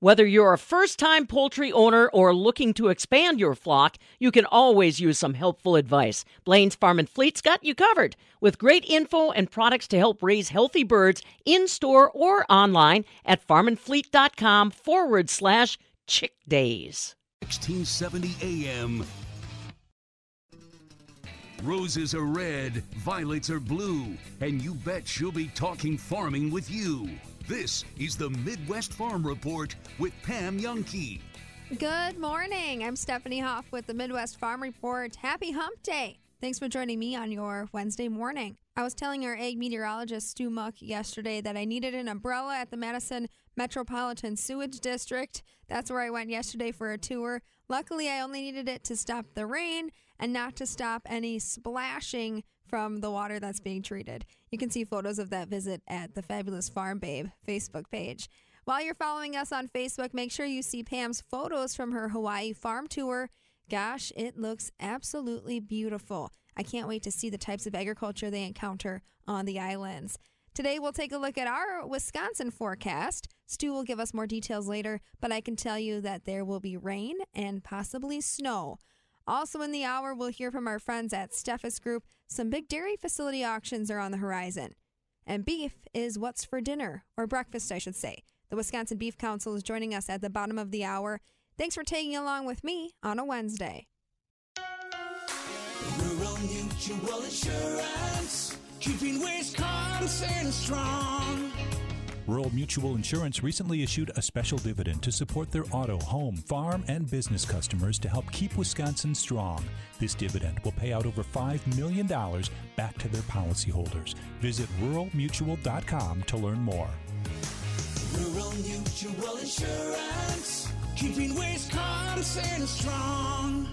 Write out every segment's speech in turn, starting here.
Whether you're a first time poultry owner or looking to expand your flock, you can always use some helpful advice. Blain's Farm and Fleet's got you covered with great info and products to help raise healthy birds in store or online at farmandfleet.com forward slash chick days. 1670 AM. Roses are red, violets are blue, and you bet she'll be talking farming with you. This is the Midwest Farm Report with Pam Jahnke. Good morning. I'm Stephanie Hoff with the Midwest Farm Report. Happy Hump Day. Thanks for joining me on your Wednesday morning. I was telling our ag meteorologist Stu Muck yesterday that I needed an umbrella at the Madison Metropolitan Sewage District. That's where I went yesterday for a tour. Luckily, I only needed it to stop the rain and not to stop any splashing from the water that's being treated. You can see photos of that visit at the Fabulous Farm Babe Facebook page. While you're following us on Facebook, make sure you see Pam's photos from her Hawaii farm tour. Gosh, it looks absolutely beautiful. I can't wait to see the types of agriculture they encounter on the islands. Today, we'll take a look at our Wisconsin forecast. Stu will give us more details later, but I can tell you that there will be rain and possibly snow. Also, in the hour, we'll hear from our friends at Steffes Group. Some big dairy facility auctions are on the horizon. And beef is what's for dinner, or breakfast, I should say. The Wisconsin Beef Council is joining us at the bottom of the hour. Thanks for taking along with me on a Wednesday. Rural Mutual keeping Wisconsin strong. Rural Mutual Insurance recently issued a special dividend to support their auto, home, farm, and business customers to help keep Wisconsin strong. This dividend will pay out over $5 million back to their policyholders. Visit ruralmutual.com to learn more. Rural Mutual Insurance, keeping Wisconsin strong.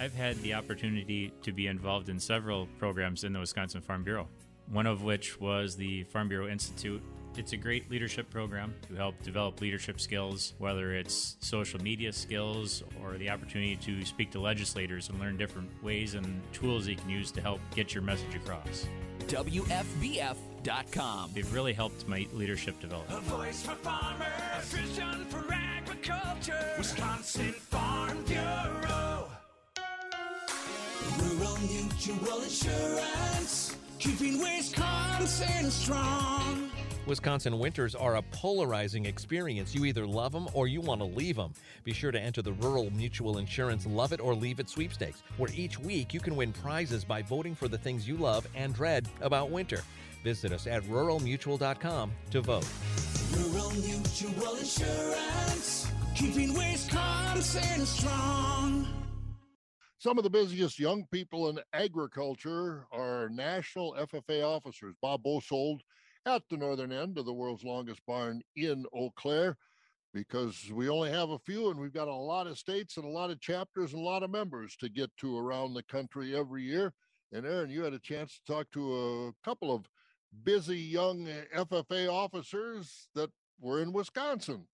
I've had the opportunity to be involved in several programs in the Wisconsin Farm Bureau, one of which was the Farm Bureau Institute. It's a great leadership program to help develop leadership skills, whether it's social media skills or the opportunity to speak to legislators and learn different ways and tools you can use to help get your message across. WFBF.com. They've really helped my leadership develop. A voice for farmers, a vision for agriculture. Wisconsin Farm Bureau. Rural Mutual Insurance, keeping Wisconsin strong. Wisconsin winters are a polarizing experience. You either love them or you want to leave them. Be sure to enter the Rural Mutual Insurance Love It or Leave It sweepstakes, where each week you can win prizes by voting for the things you love and dread about winter. Visit us at ruralmutual.com to vote. Rural Mutual Insurance, keeping Wisconsin strong. Some of the busiest young people in agriculture are national FFA officers. Bob Bosold at the northern end of the world's longest barn in Eau Claire because we only have a few and we've got a lot of states and a lot of chapters and a lot of members to get to around the country every year. And Aaron, you had a chance to talk to a couple of busy young eh, FFA officers that were in Wisconsin.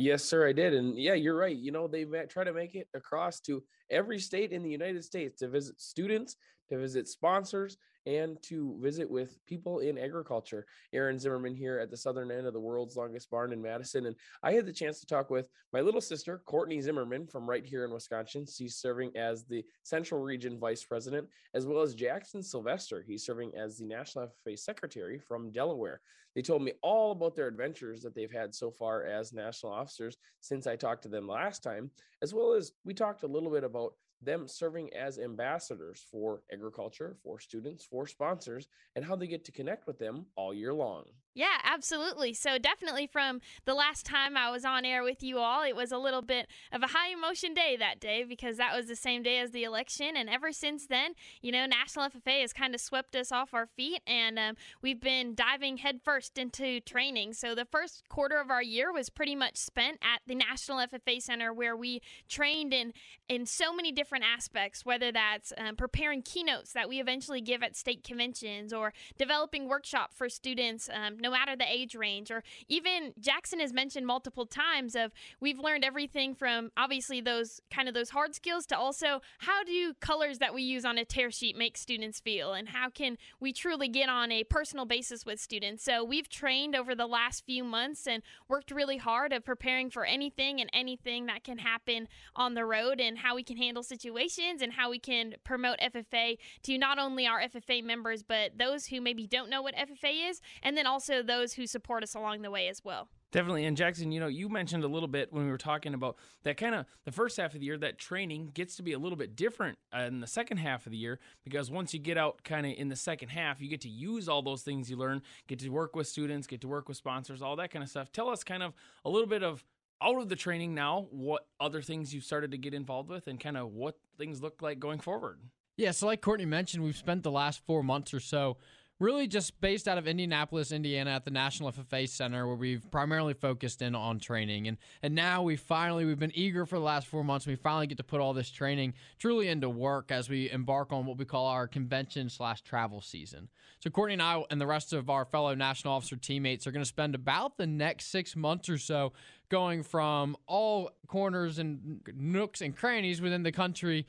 Yes, sir, I did. And yeah, you're right. You know, they try to make it across to every state in the United States to visit students, to visit sponsors, and to visit with people in agriculture. Aaron Zimmerman here at the southern end of the world's longest barn in Madison. And I had the chance to talk with my little sister, Courtney Zimmerman, from right here in Wisconsin. She's serving as the Central Region Vice President, as well as Jackson Sylvester. He's serving as the National FFA Secretary from Delaware. They told me all about their adventures that they've had so far as national officers since I talked to them last time, as well as we talked a little bit about them serving as ambassadors for agriculture, for students, for sponsors, and how they get to connect with them all year long. Yeah, absolutely. So, definitely from the last time I was on air with you all, it was a little bit of a high emotion day that day because that was the same day as the election. And ever since then, you know, National FFA has kind of swept us off our feet and um, we've been diving headfirst into training. So, the first quarter of our year was pretty much spent at the National FFA Center where we trained in, in so many different aspects, whether that's um, preparing keynotes that we eventually give at state conventions or developing workshop for students. Um, no matter the age range. Or even Jackson has mentioned multiple times of we've learned everything from obviously those kind of those hard skills to also how do colors that we use on a tear sheet make students feel and how can we truly get on a personal basis with students. So we've trained over the last few months and worked really hard of preparing for anything and anything that can happen on the road and how we can handle situations and how we can promote FFA to not only our FFA members but those who maybe don't know what FFA is and then also those who support us along the way as well. Definitely. And Jackson, you know, you mentioned a little bit when we were talking about that kind of the first half of the year, that training gets to be a little bit different uh, in the second half of the year because once you get out kind of in the second half, you get to use all those things you learn, get to work with students, get to work with sponsors, all that kind of stuff. Tell us kind of a little bit of out of the training now, what other things you've started to get involved with and kind of what things look like going forward. Yeah, so like Courtney mentioned, we've spent the last four months or so really just based out of Indianapolis, Indiana at the National FFA Center where we've primarily focused in on training. And and now we finally we've been eager for the last 4 months. We finally get to put all this training truly into work as we embark on what we call our convention slash travel season. So Courtney and I and the rest of our fellow national officer teammates are going to spend about the next 6 months or so going from all corners and nooks and crannies within the country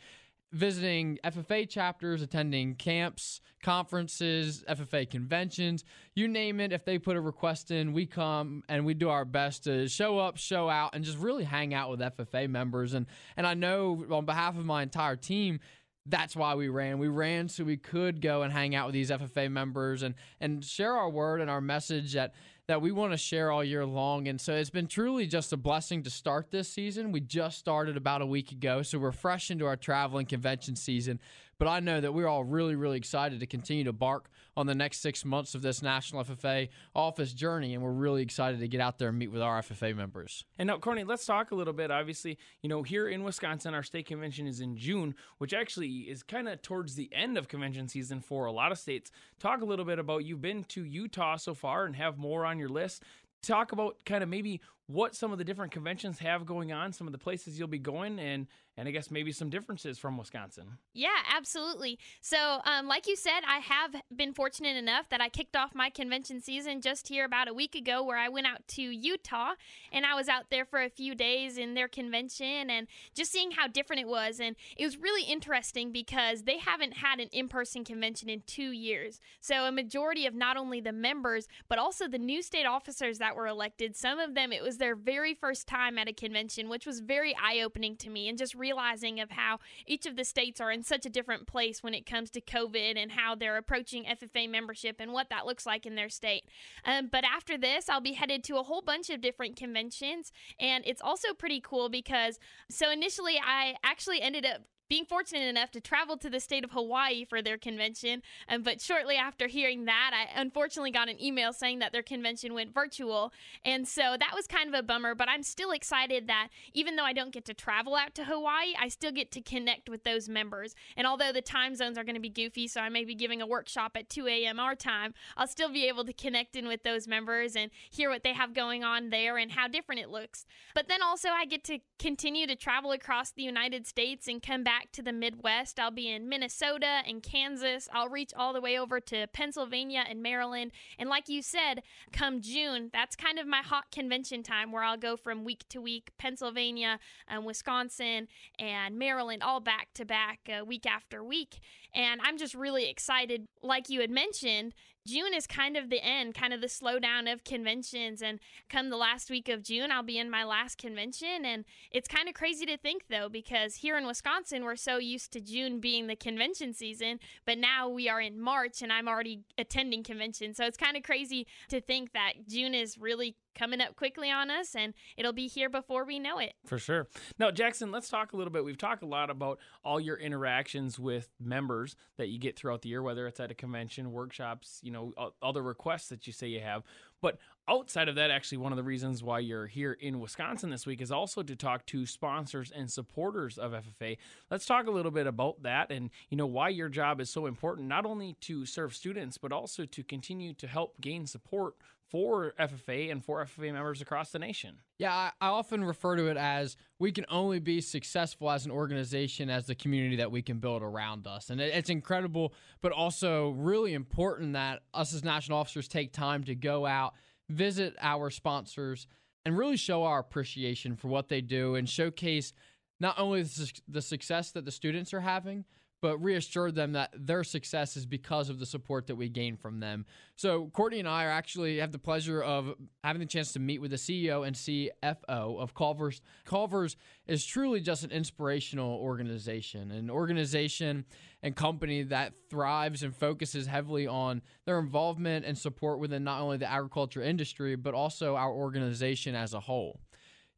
visiting FFA chapters, attending camps, conferences, FFA conventions, you name it. If they put a request in, we come and we do our best to show up, show out, and just really hang out with FFA members. And and I know on behalf of my entire team. That's why we ran. We ran so we could go and hang out with these FFA members and and share our word and our message that that we want to share all year long. And so it's been truly just a blessing to start this season. We just started about a week ago, so we're fresh into our travel and convention season. But I know that we're all really, really excited to continue to bark on the next six months of this National FFA office journey, and we're really excited to get out there and meet with our FFA members. And now, Courtney, let's talk a little bit. Obviously, you know, here in Wisconsin, our state convention is in June, which actually is kind of towards the end of convention season for a lot of states. Talk a little bit about you've been to Utah so far and have more on your list talk about kind of maybe what some of the different conventions have going on, some of the places you'll be going, and and I guess maybe some differences from Wisconsin. Yeah, absolutely. So, um, like you said, I have been fortunate enough that I kicked off my convention season just here about a week ago, where I went out to Utah and I was out there for a few days in their convention and just seeing how different it was. And it was really interesting because they haven't had an in person convention in two years. So, a majority of not only the members, but also the new state officers that were elected, some of them, it was their very first time at a convention, which was very eye opening to me and just realizing of how each of the states are in such a different place when it comes to COVID and how they're approaching FFA membership and what that looks like in their state. Um, but after this, I'll be headed to a whole bunch of different conventions, and it's also pretty cool because so initially I actually ended up being fortunate enough to travel to the state of Hawaii for their convention. Um, but shortly after hearing that, I unfortunately got an email saying that their convention went virtual. And so that was kind of a bummer, but I'm still excited that even though I don't get to travel out to Hawaii, I still get to connect with those members. And although the time zones are going to be goofy, so I may be giving a workshop at 2 a.m. our time, I'll still be able to connect in with those members and hear what they have going on there and how different it looks. But then also, I get to continue to travel across the United States and come back to the Midwest. I'll be in Minnesota and Kansas. I'll reach all the way over to Pennsylvania and Maryland. And like you said, come June, that's kind of my hot convention time where I'll go from week to week, Pennsylvania, and Wisconsin, and Maryland, all back to back, uh, week after week. And I'm just really excited. Like you had mentioned, June is kind of the end, kind of the slowdown of conventions. And come the last week of June, I'll be in my last convention. And it's kind of crazy to think, though, because here in Wisconsin, we're so used to June being the convention season. But now we are in March and I'm already attending conventions. So it's kind of crazy to think that June is really coming up quickly on us and it'll be here before we know it. For sure. Now, Jackson, let's talk a little bit. We've talked a lot about all your interactions with members that you get throughout the year, whether it's at a convention, workshops, you know, all the requests that you say you have. But outside of that, actually, one of the reasons why you're here in Wisconsin this week is also to talk to sponsors and supporters of FFA. Let's talk a little bit about that and, you know, why your job is so important, not only to serve students, but also to continue to help gain support for FFA and for FFA members across the nation. Yeah, I, often refer to it as we can only be successful as an organization as the community that we can build around us. And it, it's incredible, but also really important that us as national officers take time to go out, visit our sponsors, and really show our appreciation for what they do and showcase not only the, suc- the success that the students are having, but reassured them that their success is because of the support that we gain from them. So Courtney and I are actually have the pleasure of having the chance to meet with the CEO and CFO of Culver's. Culver's is truly just an inspirational organization, an organization and company that thrives and focuses heavily on their involvement and support within not only the agriculture industry, but also our organization as a whole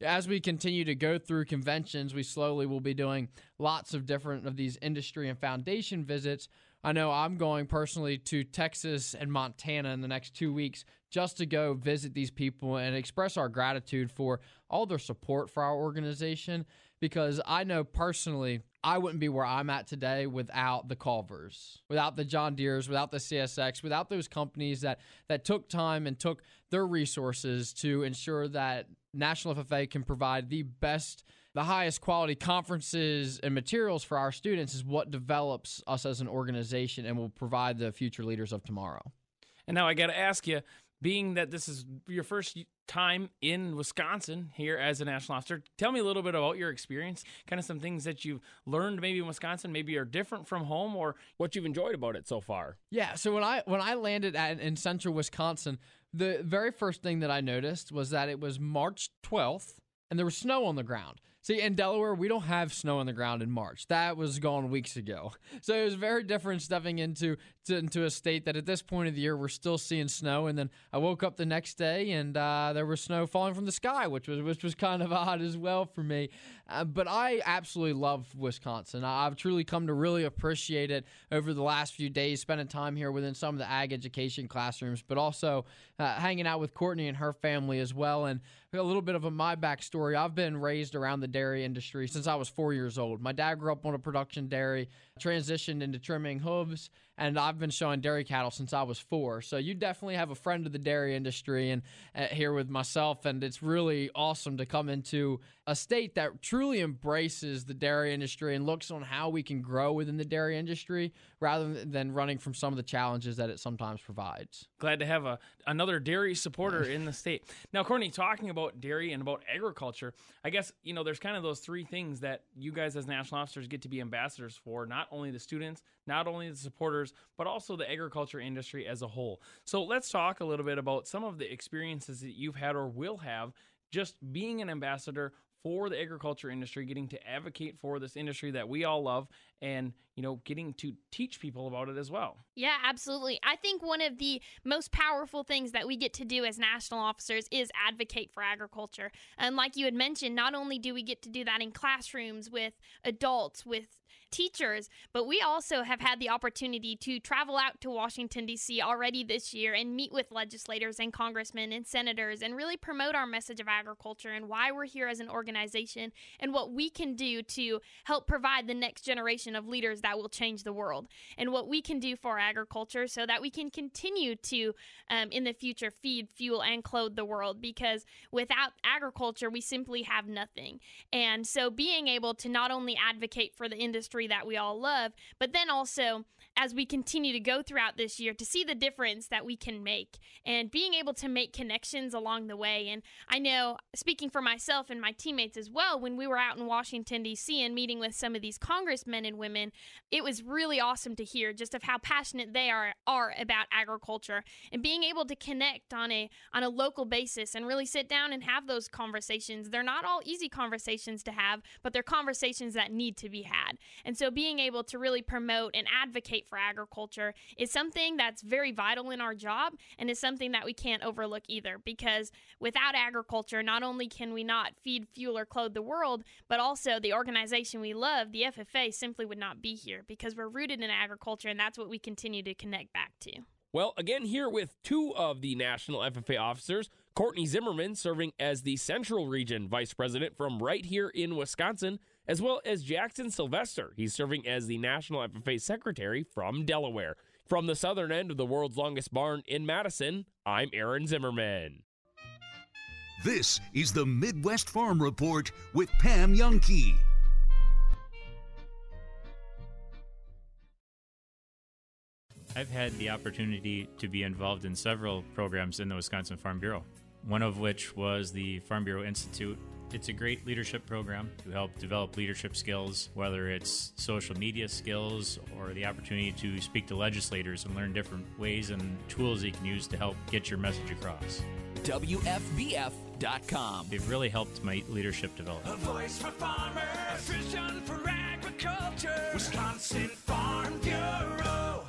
as we continue to go through conventions, we slowly will be doing lots of different of these industry and foundation visits. I know I'm going personally to Texas and Montana in the next two weeks just to go visit these people and express our gratitude for all their support for our organization because I know personally I wouldn't be where I'm at today without the Culvers, without the John Deeres, without the CSX, without those companies that that took time and took their resources to ensure that National FFA can provide the best, the highest quality conferences and materials for our students is what develops us as an organization and will provide the future leaders of tomorrow. And now I got to ask you, being that this is your first time in Wisconsin here as a national officer, tell me a little bit about your experience, kind of some things that you've learned maybe in Wisconsin, maybe are different from home, or what you've enjoyed about it so far. Yeah, so when I when I landed at, in central Wisconsin, the very first thing that I noticed was that it was March 12th and there was snow on the ground. See, in Delaware, we don't have snow on the ground in March. That was gone weeks ago. So it was very different stepping into to, into a state that at this point of the year we're still seeing snow. And then I woke up the next day and uh, there was snow falling from the sky, which was which was kind of odd as well for me. Uh, but I absolutely love Wisconsin. I've truly come to really appreciate it over the last few days, spending time here within some of the ag education classrooms, but also uh, hanging out with Courtney and her family as well. And a little bit of a my backstory. I've been raised around the dairy industry since I was four years old. My dad grew up on a production dairy, transitioned into trimming hooves, and I've been showing dairy cattle since I was four. So you definitely have a friend of the dairy industry, and uh, here with myself, and it's really awesome to come into a state that truly embraces the dairy industry and looks on how we can grow within the dairy industry rather than running from some of the challenges that it sometimes provides. Glad to have a another dairy supporter in the state. Now, Courtney, talking about dairy and about agriculture, I guess you know there's kind of those three things that you guys as national officers get to be ambassadors for. Not only the students, not only the supporters, but also the agriculture industry as a whole. So let's talk a little bit about some of the experiences that you've had or will have just being an ambassador for the agriculture industry, getting to advocate for this industry that we all love, and you know, getting to teach people about it as well. Yeah, absolutely. I think one of the most powerful things that we get to do as national officers is advocate for agriculture. And like you had mentioned, not only do we get to do that in classrooms with adults, with teachers, but we also have had the opportunity to travel out to Washington, D.C. already this year and meet with legislators and congressmen and senators and really promote our message of agriculture and why we're here as an organization and what we can do to help provide the next generation of leaders that will change the world and what we can do for agriculture so that we can continue to, um, in the future, feed, fuel, and clothe the world because without agriculture, we simply have nothing. And so being able to not only advocate for the industry that we all love, but then also as we continue to go throughout this year to see the difference that we can make and being able to make connections along the way. And I know, speaking for myself and my teammates as well, when we were out in Washington, D.C., and meeting with some of these congressmen and women, it was really awesome to hear just of how passionate they are, are about agriculture and being able to connect on a on a local basis and really sit down and have those conversations. They're not all easy conversations to have, but they're conversations that need to be had. And so being able to really promote and advocate for agriculture is something that's very vital in our job and is something that we can't overlook either because without agriculture, not only can we not feed, fuel, or clothe the world, but also the organization we love, the FFA, simply would not be here because we're rooted in agriculture and that's what we continue to connect back to. Well, again, here with two of the National FFA officers, Courtney Zimmerman serving as the Central Region Vice President from right here in Wisconsin, as well as Jackson Sylvester. He's serving as the National FFA Secretary from Delaware. From the southern end of the world's longest barn in Madison, I'm Aaron Zimmerman. This is the Midwest Farm Report with Pam Jahnke. I've had the opportunity to be involved in several programs in the Wisconsin Farm Bureau, one of which was the Farm Bureau Institute. It's a great leadership program to help develop leadership skills, whether it's social media skills or the opportunity to speak to legislators and learn different ways and tools you can use to help get your message across. WFBF.com. They've really helped my leadership develop. A voice for farmers, a vision for agriculture. Wisconsin Farm Bureau.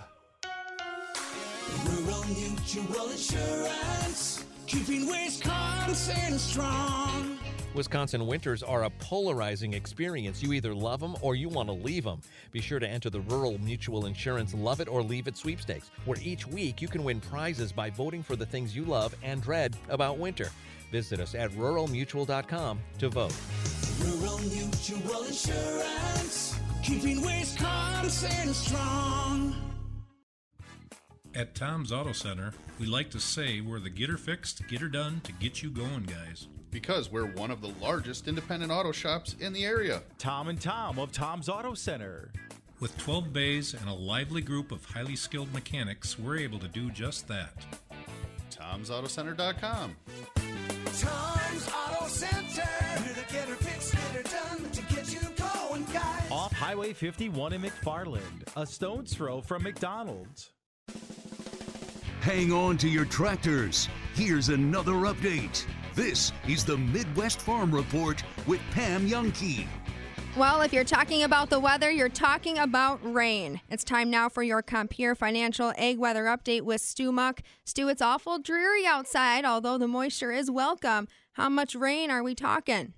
Rural Mutual Insurance, keeping Wisconsin strong. Wisconsin winters are a polarizing experience. You either love them or you want to leave them. Be sure to enter the Rural Mutual Insurance Love It or Leave It sweepstakes, where each week you can win prizes by voting for the things you love and dread about winter. Visit us at ruralmutual.com to vote. Rural Mutual Insurance, keeping Wisconsin strong. At Tom's Auto Center, we like to say we're the get her fixed, get her done to get you going guys. Because we're one of the largest independent auto shops in the area. Tom and Tom of Tom's Auto Center. With 12 bays and a lively group of highly skilled mechanics, we're able to do just that. Tom'sAutoCenter.com. Tom's Auto Center, we're the get her fixed, get her done to get you going, guys. Off Highway 51 in McFarland, a stone's throw from McDonald's. Hang on to your tractors. Here's another update. This is the Midwest Farm Report with Pam Jahnke. Well, if you're talking about the weather, you're talking about rain. It's time now for your Compeer Financial Ag Weather Update with Stu Muck. Stu, it's awful dreary outside, although the moisture is welcome. How much rain are we talking?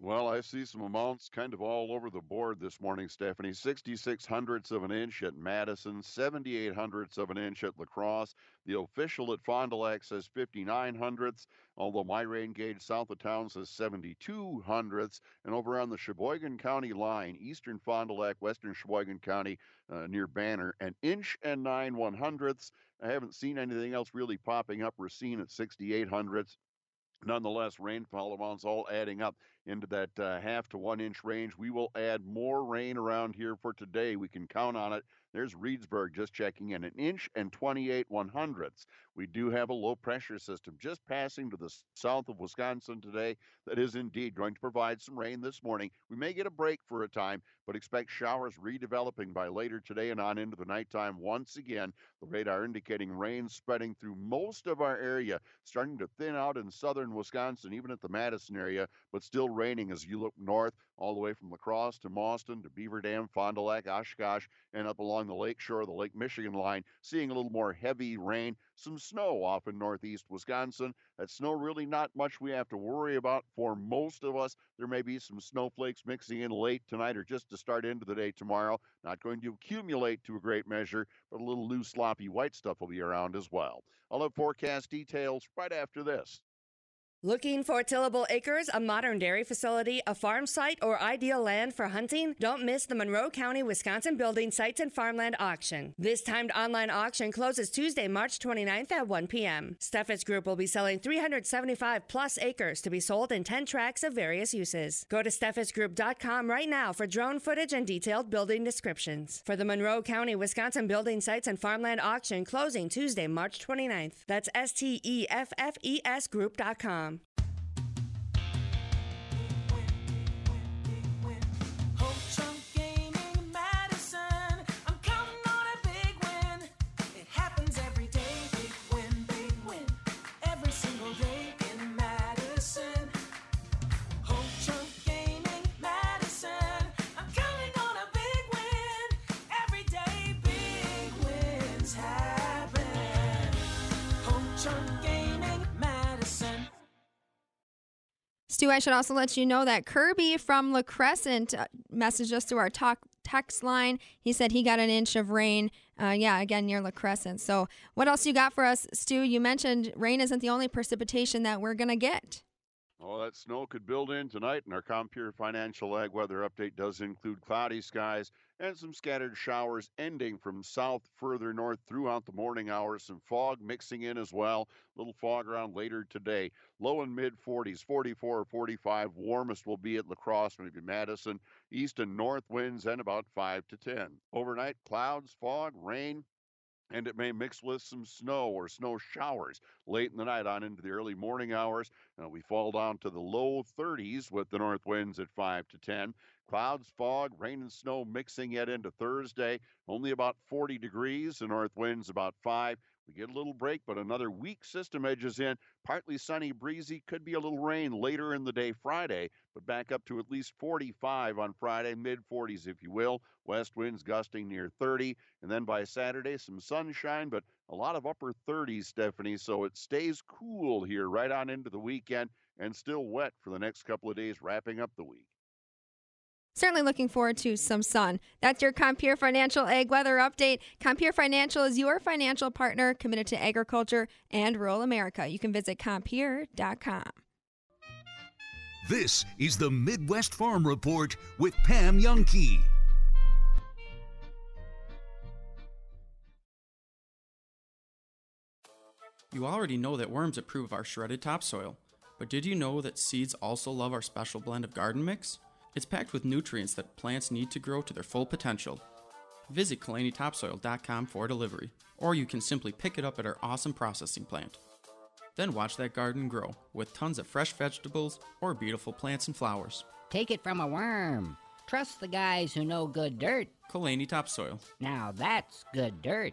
Well, I see some amounts kind of all over the board this morning, Stephanie. 66 hundredths of an inch at Madison, 78 hundredths of an inch at La Crosse. The official at Fond du Lac says 59 hundredths, although my rain gauge south of town says 72 hundredths. And over on the Sheboygan County line, eastern Fond du Lac, western Sheboygan County, uh, near Banner, an inch and nine one hundredths. I haven't seen anything else really popping up. Racine at 68 hundredths. Nonetheless, rainfall amounts all adding up into that uh, half to one inch range. We will add more rain around here for today. We can count on it. There's Reedsburg just checking in an inch and 28 one hundredths. We do have a low pressure system just passing to the south of Wisconsin today that is indeed going to provide some rain this morning. We may get a break for a time, but expect showers redeveloping by later today and on into the nighttime once again. The radar indicating rain spreading through most of our area, starting to thin out in southern Wisconsin, even at the Madison area, but still raining as you look north, all the way from La Crosse to Mauston to Beaver Dam, Fond du Lac, Oshkosh, and up along the lake shore the Lake Michigan line, seeing a little more heavy rain, some snow off in northeast Wisconsin. That snow really not much we have to worry about for most of us. There may be some snowflakes mixing in late tonight or just to start into the day tomorrow. Not going to accumulate to a great measure, but a little loose, sloppy white stuff will be around as well. I'll have forecast details right after this. Looking for tillable acres, a modern dairy facility, a farm site, or ideal land for hunting? Don't miss the Monroe County, Wisconsin Building Sites and Farmland Auction. This timed online auction closes Tuesday, March 29th at 1 p.m. Steffes Group will be selling 375 plus acres to be sold in 10 tracts of various uses. Go to steffesgroup.com right now for drone footage and detailed building descriptions. For the Monroe County, Wisconsin Building Sites and Farmland Auction closing Tuesday, March 29th. That's S T E F F E S Group.com. Home Stu, I should also let you know that Kirby from La Crescent uh, messaged us through our talk text line. He said he got an inch of rain. Uh, yeah, again near La Crescent. So, what else you got for us, Stu? You mentioned rain isn't the only precipitation that we're gonna get. Oh, that snow could build in tonight, and our Compeer Financial Ag weather update does include cloudy skies and some scattered showers ending from south further north throughout the morning hours. Some fog mixing in as well. Little fog around later today. Low and mid 40s, 44 or 45. Warmest will be at La Crosse, maybe Madison. East and north winds and about 5 to 10. Overnight, clouds, fog, rain, and it may mix with some snow or snow showers late in the night on into the early morning hours. Uh, we fall down to the low 30s with the north winds at 5 to 10. Clouds, fog, rain, and snow mixing yet into Thursday. Only about 40 degrees. The north winds about 5. We get a little break, but another weak system edges in. Partly sunny, breezy. Could be a little rain later in the day Friday, but back up to at least 45 on Friday, mid 40s, if you will. West winds gusting near 30. And then by Saturday, some sunshine, but a lot of upper 30s, Stephanie. So it stays cool here right on into the weekend and still wet for the next couple of days, wrapping up the week. Certainly looking forward to some sun. That's your Compeer Financial Ag Weather Update. Compeer Financial is your financial partner committed to agriculture and rural America. You can visit compeer.com. This is the Midwest Farm Report with Pam Jahnke. You already know that worms approve of our shredded topsoil, but did you know that seeds also love our special blend of garden mix? It's packed with nutrients that plants need to grow to their full potential. Visit KalaniTopsoil.com for delivery, or you can simply pick it up at our awesome processing plant. Then watch that garden grow with tons of fresh vegetables or beautiful plants and flowers. Take it from a worm. Trust the guys who know good dirt. Kalani Topsoil. Now that's good dirt.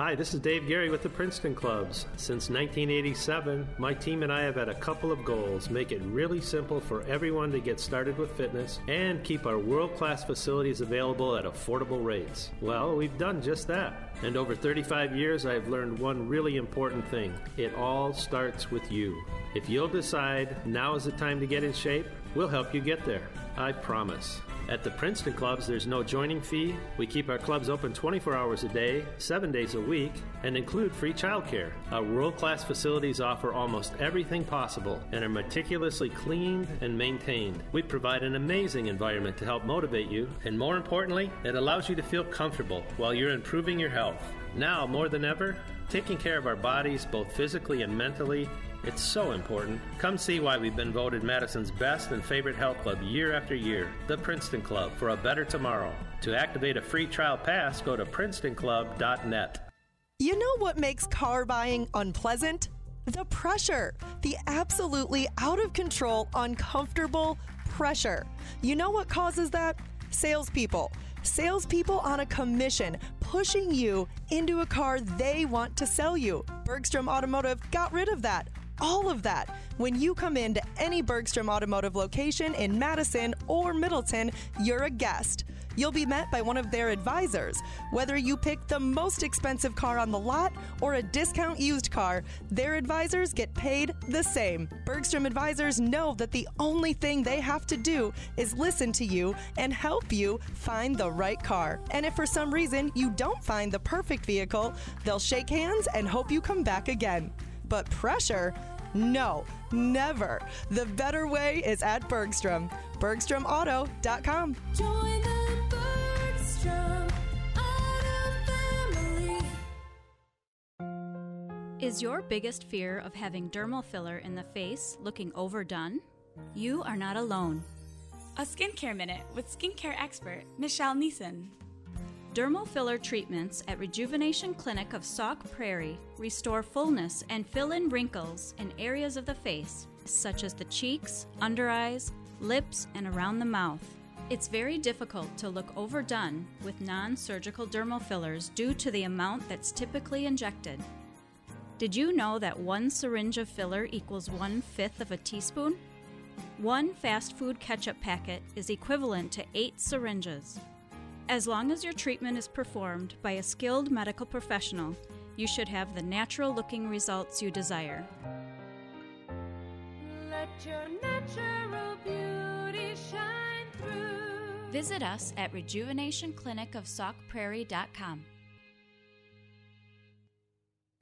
Hi, this is Dave Gary with the Princeton Clubs. Since 1987, my team and I have had a couple of goals make it really simple for everyone to get started with fitness and keep our world class facilities available at affordable rates. Well, we've done just that. And over 35 years, I've learned one really important thing it all starts with you. If you'll decide now is the time to get in shape, we'll help you get there. I promise. At the Princeton Clubs, there's no joining fee. We keep our clubs open 24 hours a day, 7 days a week, and include free childcare. Our world class facilities offer almost everything possible and are meticulously cleaned and maintained. We provide an amazing environment to help motivate you, and more importantly, it allows you to feel comfortable while you're improving your health. Now, more than ever, taking care of our bodies, both physically and mentally, it's so important. Come see why we've been voted Madison's best and favorite health club year after year, the Princeton Club, for a better tomorrow. To activate a free trial pass, go to princetonclub.net. You know what makes car buying unpleasant? The pressure. The absolutely out of control, uncomfortable pressure. You know what causes that? Salespeople. Salespeople on a commission pushing you into a car they want to sell you. Bergstrom Automotive got rid of that. All of that. When you come into any Bergstrom Automotive location in Madison or Middleton, you're a guest. You'll be met by one of their advisors. Whether you pick the most expensive car on the lot or a discount used car, their advisors get paid the same. Bergstrom advisors know that the only thing they have to do is listen to you and help you find the right car. And if for some reason you don't find the perfect vehicle, they'll shake hands and hope you come back again. But pressure? No, never. The better way is at Bergstrom. BergstromAuto.com. Join the Bergstrom Auto family. Is your biggest fear of having dermal filler in the face looking overdone? You are not alone. A skincare minute with skincare expert Michelle Neeson. Dermal filler treatments at Rejuvenation Clinic of Sauk Prairie restore fullness and fill in wrinkles in areas of the face, such as the cheeks, under eyes, lips, and around the mouth. It's very difficult to look overdone with non surgical dermal fillers due to the amount that's typically injected. Did you know that one syringe of filler equals one fifth of a teaspoon? One fast food ketchup packet is equivalent to eight syringes. As long as your treatment is performed by a skilled medical professional, you should have the natural looking results you desire. Let your natural beauty shine through. Visit us at rejuvenationclinicofsaukprairie.com.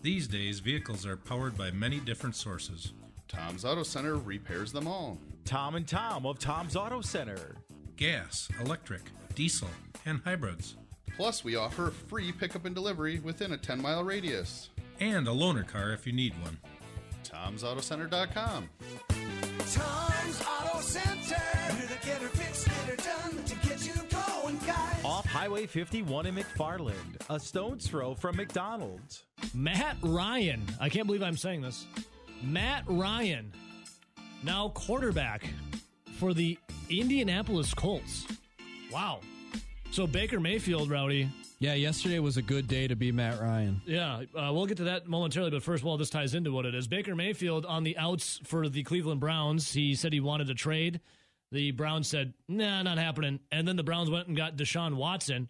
These days, vehicles are powered by many different sources. Tom's Auto Center repairs them all. Tom and Tom of Tom's Auto Center. Gas, electric, diesel, and hybrids. Plus, we offer free pickup and delivery within a 10 mile radius. And a loaner car if you need one. Tom'sAutoCenter.com. Tom's Auto Center. Highway 51 in McFarland, a stone's throw from McDonald's. Matt Ryan. I can't believe I'm saying this. Matt Ryan, now quarterback for the Indianapolis Colts. Wow. So Baker Mayfield, Rowdy. Yeah, yesterday was a good day to be Matt Ryan. Yeah, uh, we'll get to that momentarily, but first of all, this ties into what it is. Baker Mayfield on the outs for the Cleveland Browns. He said he wanted to trade. The Browns said, nah, not happening. And then the Browns went and got Deshaun Watson.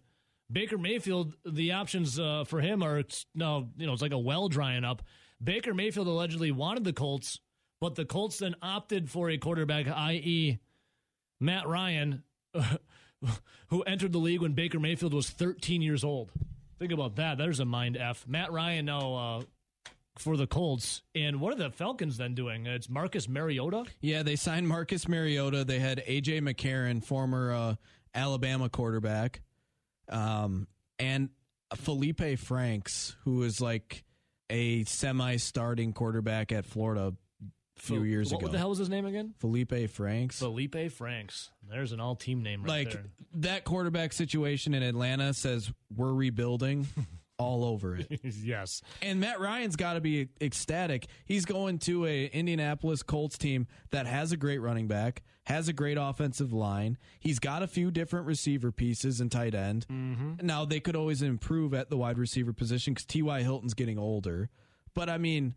Baker Mayfield, the options uh, for him are no, you know, it's like a well drying up. Baker Mayfield allegedly wanted the Colts, but the Colts then opted for a quarterback, i.e., Matt Ryan, who entered the league when Baker Mayfield was 13 years old. Think about that. There's a mind f. Matt Ryan now uh, for the Colts, and what are the Falcons then doing? It's Marcus Mariota. Yeah, they signed Marcus Mariota. They had AJ McCarron, former uh, Alabama quarterback, um, and Felipe Franks, who was like a semi-starting quarterback at Florida a few years what ago. What the hell was his name again? Felipe Franks. Felipe Franks. There's an all-team name right like there. that quarterback situation in Atlanta says we're rebuilding all over it. yes. And Matt Ryan's got to be ecstatic. He's going to a Indianapolis Colts team that has a great running back, has a great offensive line. He's got a few different receiver pieces and tight end. Mm-hmm. Now they could always improve at the wide receiver position because T.Y. Hilton's getting older. But I mean,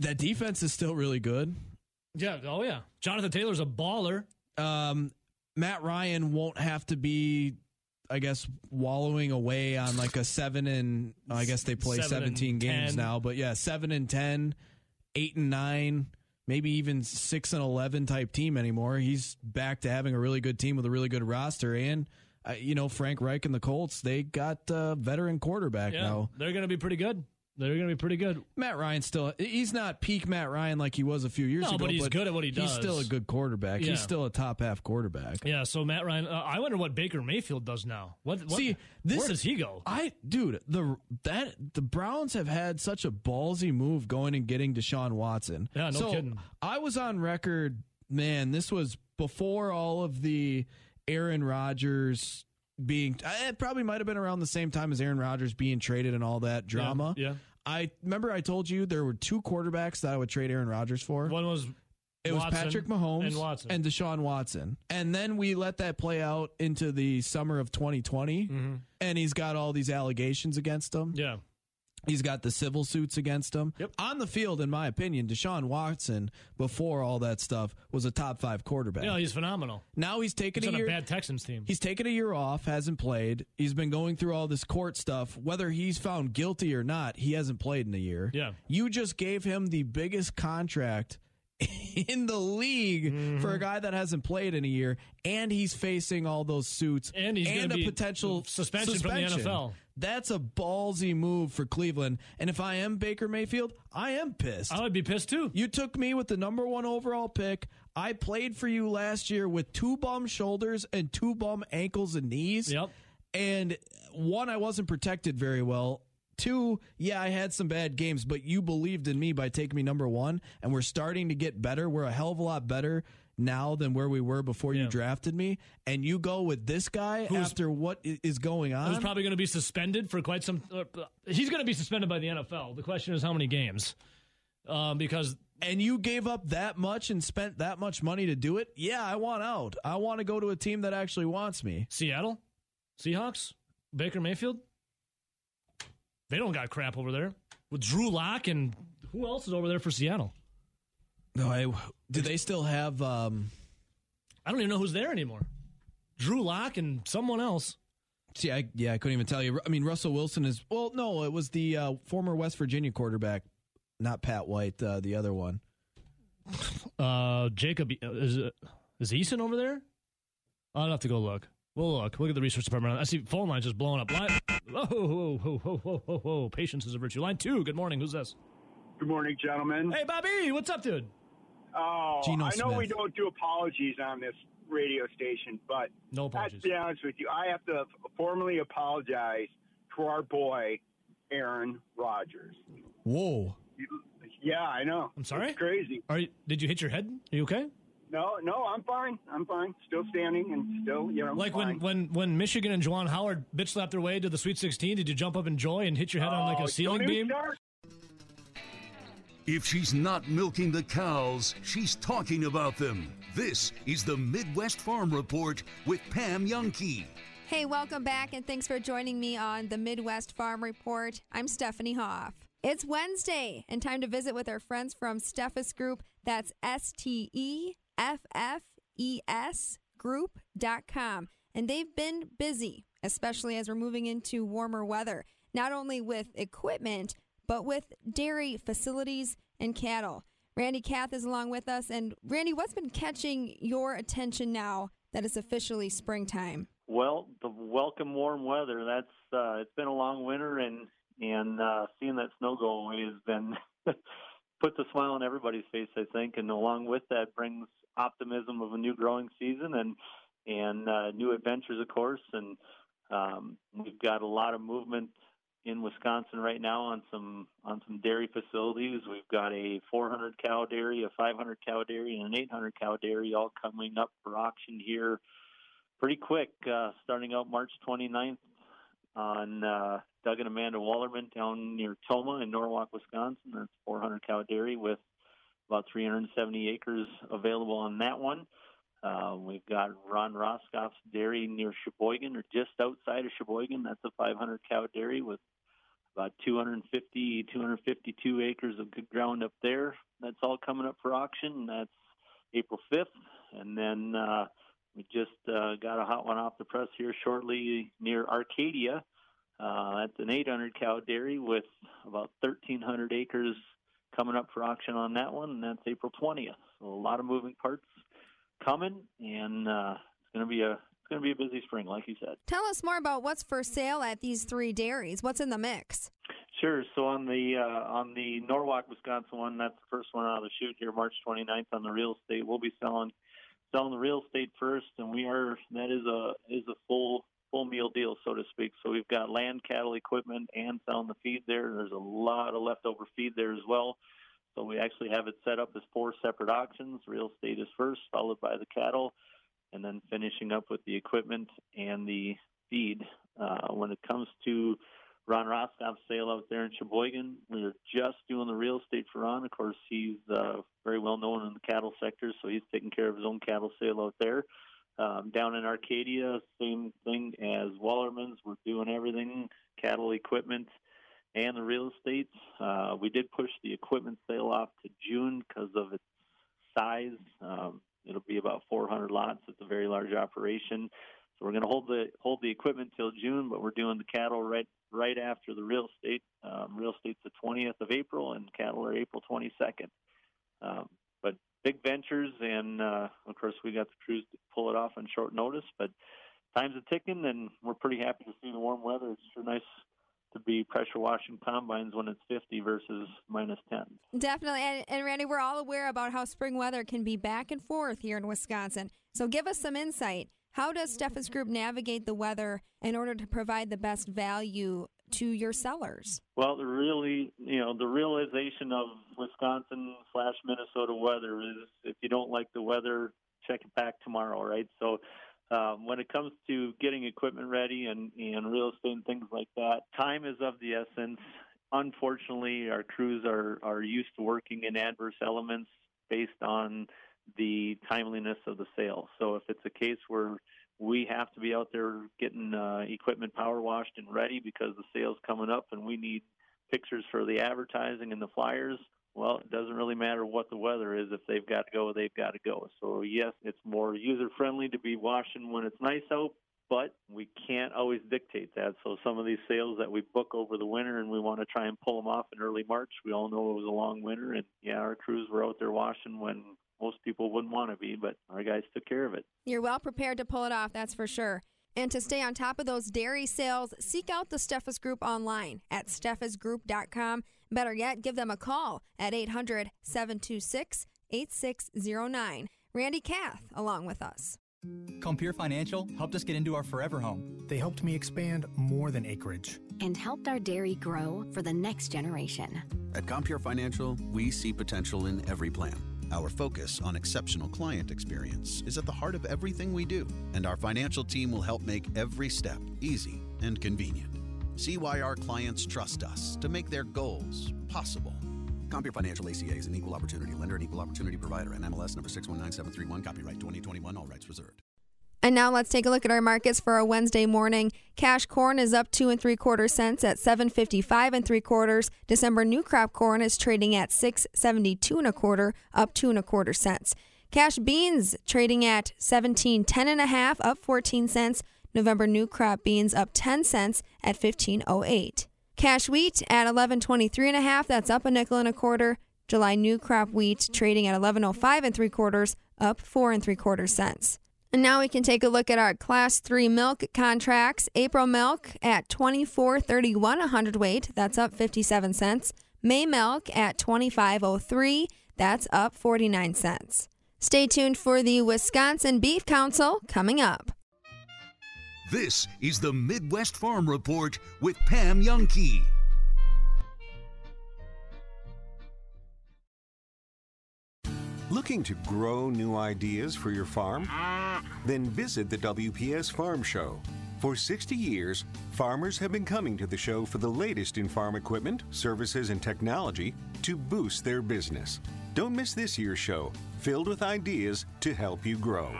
that defense is still really good. Yeah. Oh yeah. Jonathan Taylor's a baller. Um, Matt Ryan won't have to be, I guess, wallowing away on like a seven and I guess they play Seven seventeen games 10. now, but yeah, seven and ten, eight and nine, maybe even six and eleven type team anymore. He's back to having a really good team with a really good roster, and uh, you know Frank Reich and the Colts, they got a veteran quarterback Yeah. now. They're going to be pretty good. They're going to be pretty good. Matt Ryan still he's not peak Matt Ryan like he was a few years No, ago, but he's good at what he does. He's still a good quarterback. Yeah. He's still a top half quarterback. Yeah. So Matt Ryan. Uh, I wonder what Baker Mayfield does now. What? what See, this where does he go? I dude, the that the Browns have had such a ballsy move going and getting Deshaun Watson. Yeah, no so kidding. I was on record, man. This was before all of the Aaron Rodgers being. It probably might have been around the same time as Aaron Rodgers being traded and all that drama. Yeah. I remember I told you there were two quarterbacks that I would trade Aaron Rodgers for. One was It was Patrick Mahomes and Watson. and Deshaun Watson. And then we let that play out into the summer of 2020. Mm-hmm. And he's got all these allegations against him. Yeah. He's got the civil suits against him. Yep. On the field, in my opinion, Deshaun Watson, before all that stuff, was a top five quarterback. Yeah, he's phenomenal. now he's taken He's a on year. a bad Texans team. He's taken a year off, hasn't played. He's been going through all this court stuff. Whether he's found guilty or not, he hasn't played in a year. Yeah. You just gave him the biggest contract in the league Mm-hmm. for a guy that hasn't played in a year, and he's facing all those suits And gonna a potential suspension from the NFL. That's a ballsy move for Cleveland. And if I am Baker Mayfield, I am pissed. I would be pissed too. You took me with the number one overall pick. I played for you last year with two bum shoulders and two bum ankles and knees. Yep. And one, I wasn't protected very well. Two, yeah, I had some bad games, but you believed in me by taking me number one, and we're starting to get better. We're a hell of a lot better now than where we were before you drafted me. And you go with this guy Who's- after what is going on. He's probably going to be suspended for quite some. Uh, he's going to be suspended by the NFL. The question is how many games? Um, because and you gave up that much and spent that much money to do it. Yeah, I want out. I want to go to a team that actually wants me. Seattle, Seahawks, Baker Mayfield. They don't got crap over there with Drew Lock and who else is over there for Seattle? No, I do they still have? um I don't even know who's there anymore. Drew Lock and someone else. See, I yeah, I couldn't even tell you. I mean, Russell Wilson is well. No, it was the uh, former West Virginia quarterback, not Pat White, uh, the other one. Uh, Jacob is it, is Eason over there? I'll have to go look. We'll look. Look at the research department. I see phone lines just blowing up. Line. Whoa, whoa, whoa, whoa, whoa, whoa, whoa! Patience is a virtue. Line two. Good morning. Who's this? Good morning, gentlemen. Hey, Bobby. What's up, dude? Oh, Geno I know we don't do apologies on this radio station, but No I apologies. have to be honest with you. I have to formally apologize to our boy, Aaron Rodgers. Whoa. Yeah, I know. I'm sorry. It's crazy. Are you, did you hit your head? Are you okay? No, no, I'm fine. I'm fine. Still standing and still, you know, Like fine. when, when when Michigan and Juwan Howard bitch slapped their way to the Sweet 16, did you jump up in joy and hit your head on like Oh, a ceiling beam? start. If she's not milking the cows, she's talking about them. This is the Midwest Farm Report with Pam Jahnke. Hey, welcome back, and thanks for joining me on the Midwest Farm Report. I'm Stephanie Hoff. It's Wednesday, and time to visit with our friends from Steffes Group. That's S T E F F E S Group.com. And they've been busy, especially as we're moving into warmer weather, not only with equipment, but with dairy facilities and cattle. Randy Kath is along with us. And Randy, what's been catching your attention now that it's officially springtime? Well, the welcome warm weather. That's uh, it's been a long winter, and and uh, seeing that snow go away has been puts a smile on everybody's face, I think. And along with that brings optimism of a new growing season and and uh, new adventures, of course. And um, we've got a lot of movement in Wisconsin right now on some on some dairy facilities. We've got a 400 cow dairy, a 500 cow dairy, and an 800 cow dairy all coming up for auction here pretty quick, uh, starting out March 29th on uh, Doug and Amanda Wallerman down near Tomah in Norwalk, Wisconsin. That's 400 cow dairy with about 370 acres available on that one. Uh, we've got Ron Roscoff's dairy near Sheboygan or just outside of Sheboygan. That's a 500 cow dairy with about 250, 252 acres of good ground up there. That's all coming up for auction. That's April 5th. And then uh, we just uh, got a hot one off the press here shortly near Arcadia. Uh, that's an 800 cow dairy with about 1,300 acres coming up for auction on that one, and that's April 20th. So a lot of moving parts coming, and uh, it's going to be a it's going to be a busy spring, like you said. Tell us more about what's for sale at these three dairies. What's in the mix? Sure. So on the uh, on the Norwalk, Wisconsin one, that's the first one out of the chute here, March 29th on the real estate. We'll be selling selling the real estate first, and we are that is a is a full full meal deal, so to speak. So we've got land, cattle, equipment, and selling the feed there. There's a lot of leftover feed there as well. So we actually have it set up as four separate auctions. Real estate is first, followed by the cattle, and then finishing up with the equipment and the feed. Uh, when it comes to Ron Roscoff's sale out there in Sheboygan, we're just doing the real estate for Ron. Of course, he's uh, very well known in the cattle sector, so he's taking care of his own cattle sale out there. Um, down in Arcadia, same thing as Wallerman's. We're doing everything cattle equipment and the real estate. Uh, we did push the equipment sale off to June because of its size. Um, it'll be about 400 lots. It's a very large operation. So we're going to hold the hold the equipment till June, but we're doing the cattle right right after the real estate. Um, real estate's the 20th of April, and cattle are April 22nd. Um, but big ventures, and uh, of course we got the crews to pull it off on short notice. But time's a ticking, and we're pretty happy to see the warm weather. It's sure nice to be pressure washing combines when it's 50 versus minus 10. Definitely. And, and Randy, we're all aware about how spring weather can be back and forth here in Wisconsin. So give us some insight. How does Steffes Group navigate the weather in order to provide the best value to your sellers? Well, the really, you know, the realization of Wisconsin slash Minnesota weather is if you don't like the weather, check it back tomorrow, right? So, um, when it comes to getting equipment ready and, and real estate and things like that, time is of the essence. Unfortunately, our crews are, are used to working in adverse elements based on the timeliness of the sale. So if it's a case where we have to be out there getting uh, equipment power washed and ready because the sale's coming up and we need pictures for the advertising and the flyers, well, it doesn't really matter what the weather is. If they've got to go, they've got to go. So, yes, it's more user friendly to be washing when it's nice out, but we can't always dictate that. So, some of these sales that we book over the winter and we want to try and pull them off in early March, we all know it was a long winter. And yeah, our crews were out there washing when most people wouldn't want to be, but our guys took care of it. You're well prepared to pull it off, that's for sure. And to stay on top of those dairy sales, seek out the Steffes Group online at steffesgroup.com. Better yet, give them a call at 800 726 8609. Randy Kath along with us. Compeer Financial helped us get into our forever home. They helped me expand more than acreage. and helped our dairy grow for the next generation. At Compeer Financial, we see potential in every plan. Our focus on exceptional client experience is at the heart of everything we do, and our financial team will help make every step easy and convenient. See why our clients trust us to make their goals possible. Compeer Financial ACA is an equal opportunity lender and equal opportunity provider, and MLS number 619731, copyright 2021, all rights reserved. And now let's take a look at our markets for a Wednesday morning. Cash corn is up two and three quarter cents at seven fifty five and three quarters. December new crop corn is trading at six seventy two and a quarter, up two and a quarter cents. Cash beans trading at seventeen ten and a half, up fourteen cents. November new crop beans up ten cents at fifteen oh eight. Cash wheat at eleven twenty three and a half, that's up a nickel and a quarter. July new crop wheat trading at eleven oh five and three quarters, up four and three quarter cents. And now we can take a look at our class 3 milk contracts. April milk at 24.31 a hundredweight, that's up 57 cents. May milk at 25.03, that's up 49 cents. Stay tuned for the Wisconsin Beef Council coming up. This is the Midwest Farm Report with Pam Jahnke. Looking to grow new ideas for your farm? Then visit the WPS Farm Show. For 60 years, farmers have been coming to the show for the latest in farm equipment, services, and technology to boost their business. Don't miss this year's show, filled with ideas to help you grow.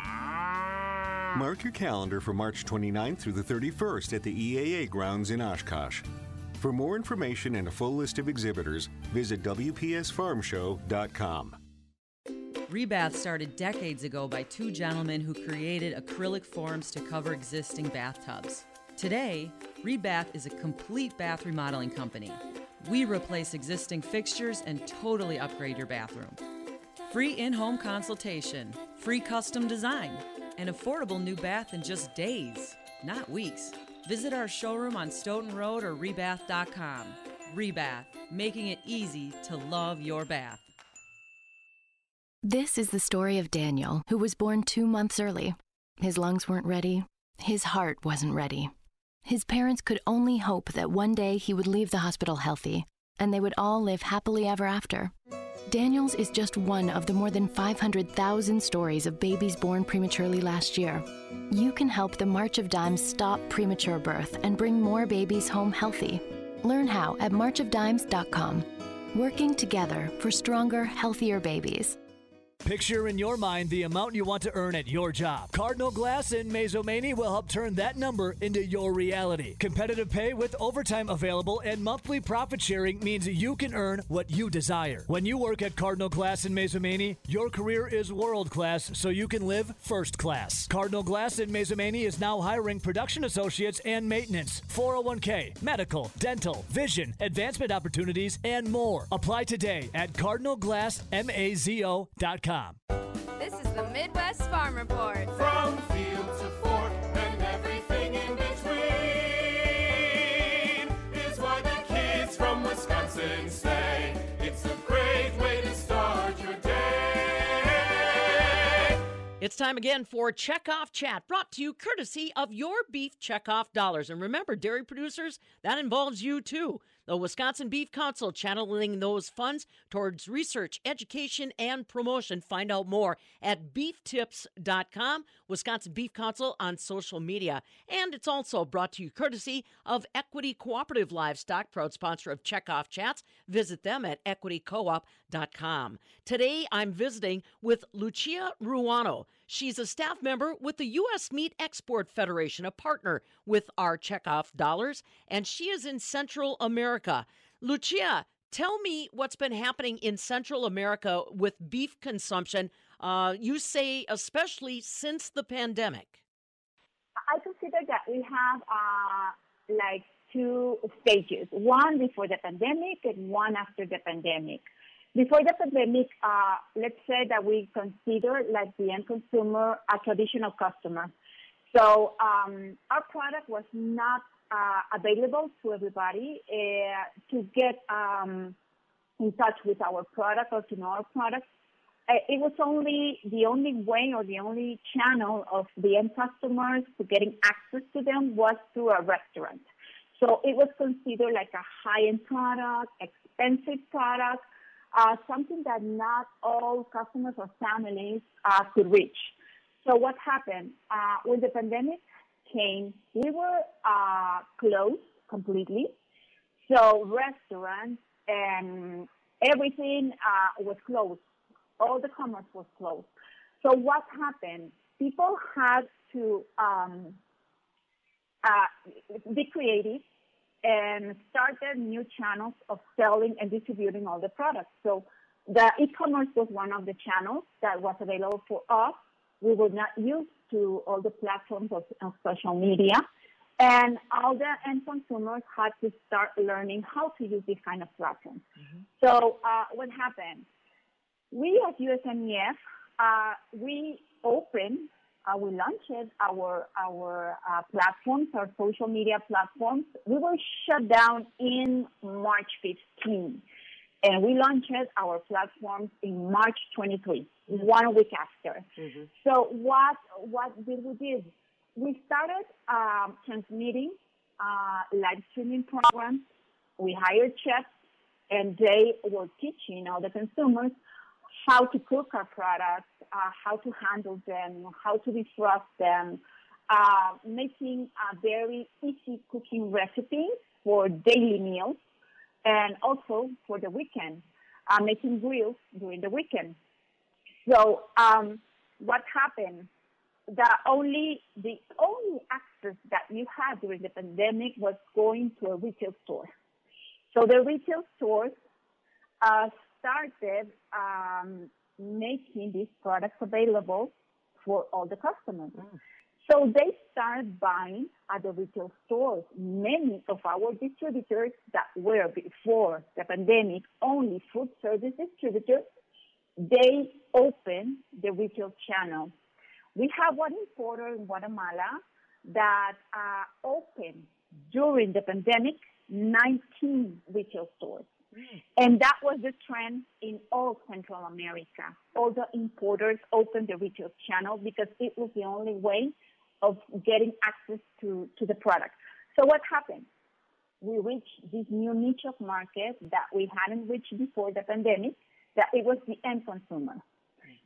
Mark your calendar for March 29th through the 31st at the EAA grounds in Oshkosh. For more information and a full list of exhibitors, visit WPSFarmShow.com. Rebath started decades ago by two gentlemen who created acrylic forms to cover existing bathtubs. Today, Rebath is a complete bath remodeling company. We replace existing fixtures and totally upgrade your bathroom. Free in home consultation, free custom design, an affordable new bath in just days, not weeks. Visit our showroom on Stoughton Road or rebath.com. Rebath, making it easy to love your bath. This is the story of Daniel, who was born two months early. His lungs weren't ready, his heart wasn't ready. His parents could only hope that one day he would leave the hospital healthy, and they would all live happily ever after. Daniel's is just one of the more than 500,000 stories of babies born prematurely last year. You can help the March of Dimes stop premature birth and bring more babies home healthy. Learn how at marchofdimes.com. Working together for stronger, healthier babies. Picture in your mind the amount you want to earn at your job. Cardinal Glass in Mazomanie will help turn that number into your reality. Competitive pay with overtime available and monthly profit sharing means you can earn what you desire. When you work at Cardinal Glass in Mazomanie, your career is world class so you can live first class. Cardinal Glass in Mazomanie is now hiring production associates and maintenance, 401k, medical, dental, vision, advancement opportunities, and more. Apply today at cardinalglassmazo.com. This is the Midwest Farm Report. From field to fork and everything in between is why the kids from Wisconsin stay. It's a great way to start your day. It's time again for Checkoff Chat, brought to you courtesy of your beef checkoff dollars. And remember, dairy producers, that involves you too. The Wisconsin Beef Council channeling those funds towards research, education, and promotion. Find out more at beeftips.com, Wisconsin Beef Council on social media. And it's also brought to you courtesy of Equity Cooperative Livestock, proud sponsor of Checkoff Chats. Visit them at equitycoop.com. Today, I'm visiting with Lucia Ruano. She's a staff member with the U.S. Meat Export Federation, a partner with our checkoff dollars, and she is in Central America. Lucia, tell me what's been happening in Central America with beef consumption. Uh, you say, especially since the pandemic. I consider that we have uh, like two stages one before the pandemic and one after the pandemic. Before the pandemic, uh, let's say that we consider like the end consumer a traditional customer. So um, our product was not uh, available to everybody uh, to get um, in touch with our product or to know our product. Uh, it was only the only way or the only channel of the end customers to getting access to them was through a restaurant. So it was considered like a high-end product, expensive product, uh, something that not all customers or families uh, could reach. So what happened uh, when the pandemic came? We were uh, closed completely. So restaurants and everything uh, was closed. All the commerce was closed. So what happened? People had to um, uh, be creative and started new channels of selling and distributing all the products. So the e-commerce was one of the channels that was available for us. We were not used to all the platforms of, of social media. And all the end consumers had to start learning how to use these kind of platforms. So uh, what happened? We at USMEF, uh, we opened we launched our our uh, platforms, our social media platforms. We were shut down in March 15, and we launched our platforms in March 23, one week after. So what what did we do? We started um, transmitting uh, live streaming programs. We hired chefs, and they were teaching all the consumers how to cook our products, uh, how to handle them, how to defrost them, uh, making a very easy cooking recipe for daily meals and also for the weekend, uh, making grills during the weekend. So um, what happened? The only the only access that you had during the pandemic was going to a retail store. So the retail stores uh, started um, making these products available for all the customers. So they started buying at the retail stores. Many of our distributors that were before the pandemic only food service distributors, they opened the retail channel. We have one importer in Guatemala that uh, opened during the pandemic 19 retail stores. And that was the trend in all Central America. All the importers opened the retail channel because it was the only way of getting access to, to the product. So what happened? We reached this new niche of market that we hadn't reached before the pandemic, that it was the end consumer.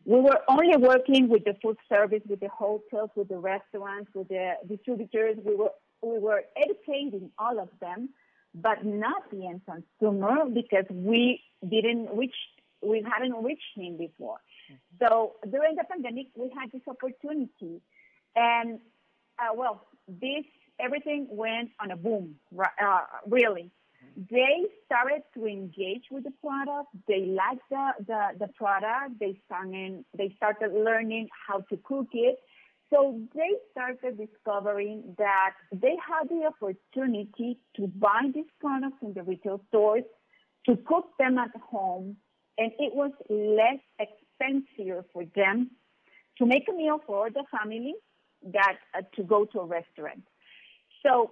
We were only working with the food service, with the hotels, with the restaurants, with the distributors. We were, we were educating all of them but not the end consumer because we didn't reach, we hadn't reached him before. So during the pandemic, we had this opportunity, and uh, well, this everything went on a boom. Uh, really, they started to engage with the product. They liked the, the, the product. They started they started learning how to cook it. So they started discovering that they had the opportunity to buy these products in the retail stores, to cook them at home, and it was less expensive for them to make a meal for the family that uh, to go to a restaurant. So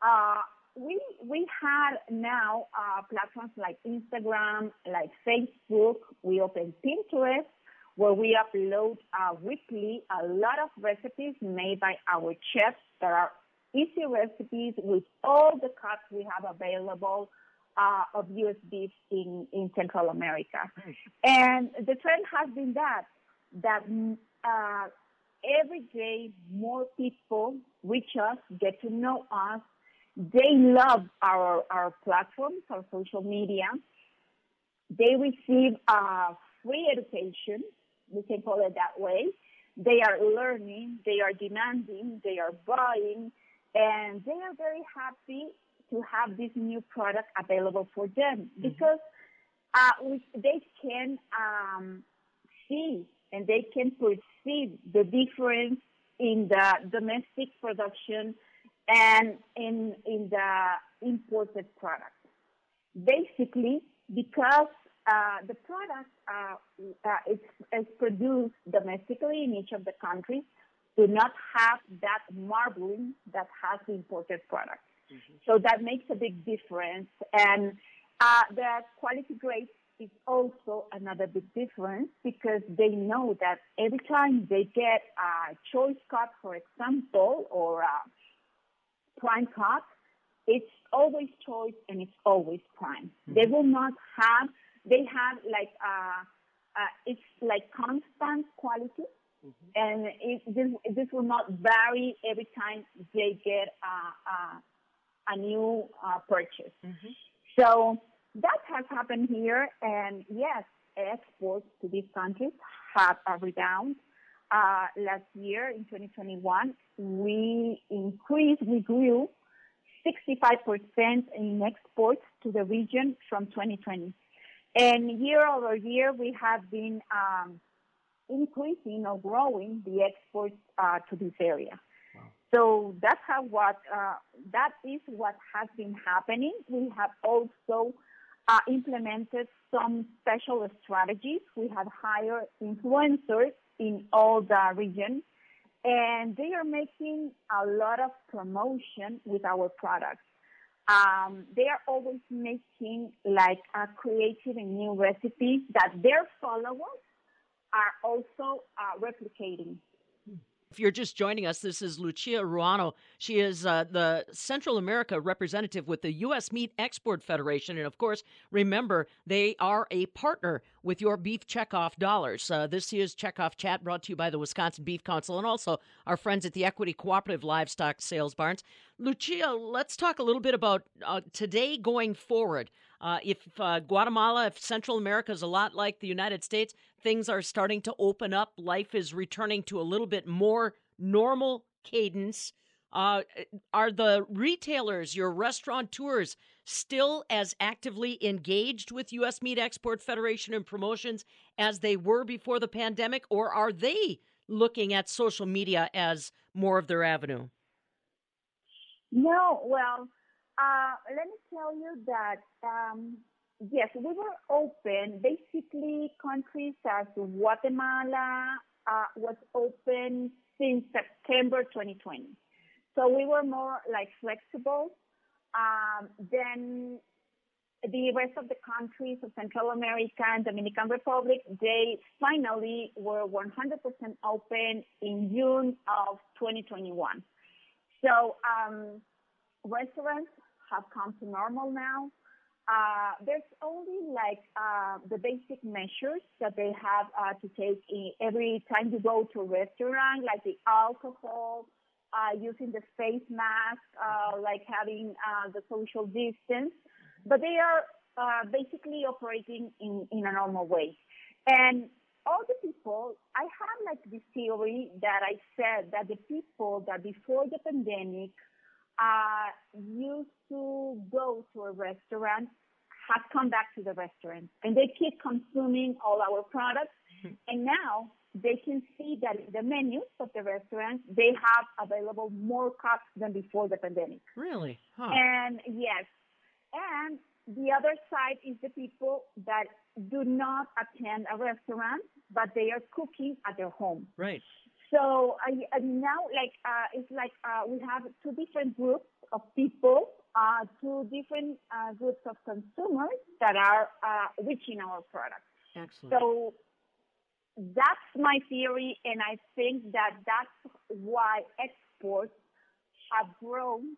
uh, we we had now uh, platforms like Instagram, like Facebook. We opened Pinterest. Where we upload uh, weekly a lot of recipes made by our chefs that are easy recipes with all the cuts we have available uh, of U.S. beef in, in Central America. And the trend has been that, that uh, every day more people reach us, get to know us. They love our, our platforms, our social media. They receive uh, free education, we can call it that way. They are learning, they are demanding, they are buying, and they are very happy to have this new product available for them because uh, we, they can um, see and they can perceive the difference in the domestic production and in in the imported product. Basically, because the product uh, uh, is, produced domestically in each of the countries, do not have that marbling that has the imported product. So that makes a big difference. And uh, the quality grade is also another big difference because they know that every time they get a choice cut, for example, or a prime cut, it's always choice and it's always prime. They will not have, they have like, uh, uh, it's like constant quality. And it, this, this will not vary every time they get uh, a new uh, purchase. So that has happened here, and yes, exports to these countries have a rebound. Uh, last year, in 2021, we increased, we grew 65% in exports to the region from 2020. And year over year, we have been um, increasing or growing the exports uh, to this area. So that's how what uh, that is what has been happening. We have also uh, implemented some special strategies. We have hired influencers in all the region, and they are making a lot of promotion with our products. Um, they are always making like a creative and new recipes that their followers are also uh, replicating. If you're just joining us, this is Lucia Ruano. She is uh, the Central America representative with the U.S. Meat Export Federation. And of course, remember, they are a partner with your Beef Checkoff dollars. Uh, this is Checkoff Chat brought to you by the Wisconsin Beef Council and also our friends at the Equity Cooperative Livestock Sales Barns. Lucia, let's talk a little bit about uh, today going forward. Uh, if uh, Guatemala, if Central America is a lot like the United States, things are starting to open up. Life is returning to a little bit more normal cadence. Uh, are the retailers, your restaurateurs, still as actively engaged with U.S. Meat Export Federation and promotions as they were before the pandemic, or are they looking at social media as more of their avenue? No, well, uh, let me tell you that um, yes, we were open. Basically, countries as Guatemala uh, was open since September 2020. So we were more like flexible. Um, then the rest of the countries of Central America and Dominican Republic, they finally were 100% open in June of 2021. So um, restaurants have come to normal now. Uh, there's only like uh, the basic measures that they have uh, to take in every time you go to a restaurant, like the alcohol, uh, using the face mask, uh, like having uh, the social distance. But they are basically operating in, in a normal way. And all the people, I have like this theory that I said that the people that before the pandemic Uh, used to go to a restaurant have come back to the restaurant and they keep consuming all our products. Mm-hmm. And now they can see that in the menus of the restaurants, they have available more cuts than before the pandemic. Really? Huh. And yes, and the other side is the people that do not attend a restaurant, but they are cooking at their home. Right. So I, now like uh, it's like uh, we have two different groups of people, uh, two different uh, groups of consumers that are uh, reaching our products. Excellent. So that's my theory, and I think that that's why exports have grown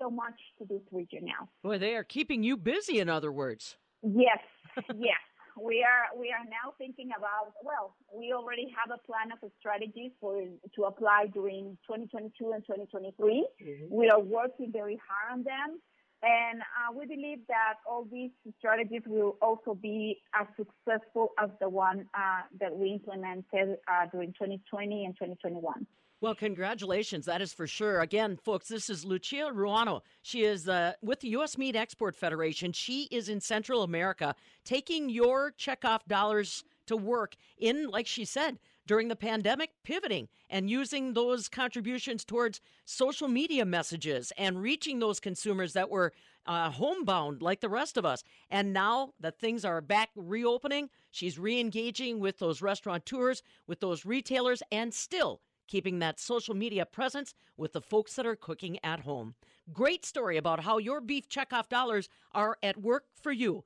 so much to this region now. Boy, they are keeping you busy, in other words. Yes, yes. We are we are now thinking about well, we already have a plan of strategies for to apply during 2022 and 2023. We are working very hard on them, and uh, we believe that all these strategies will also be as successful as the one uh, that we implemented uh, during 2020 and 2021. Well, congratulations. That is for sure. Again, folks, this is Lucia Ruano. She is uh, with the U.S. Meat Export Federation. She is in Central America taking your checkoff dollars to work in, like she said, during the pandemic, pivoting and using those contributions towards social media messages and reaching those consumers that were uh, homebound like the rest of us. And now that things are back reopening, she's re engaging with those restaurateurs, with those retailers, and still keeping that social media presence with the folks that are cooking at home. Great story about how your beef checkoff dollars are at work for you.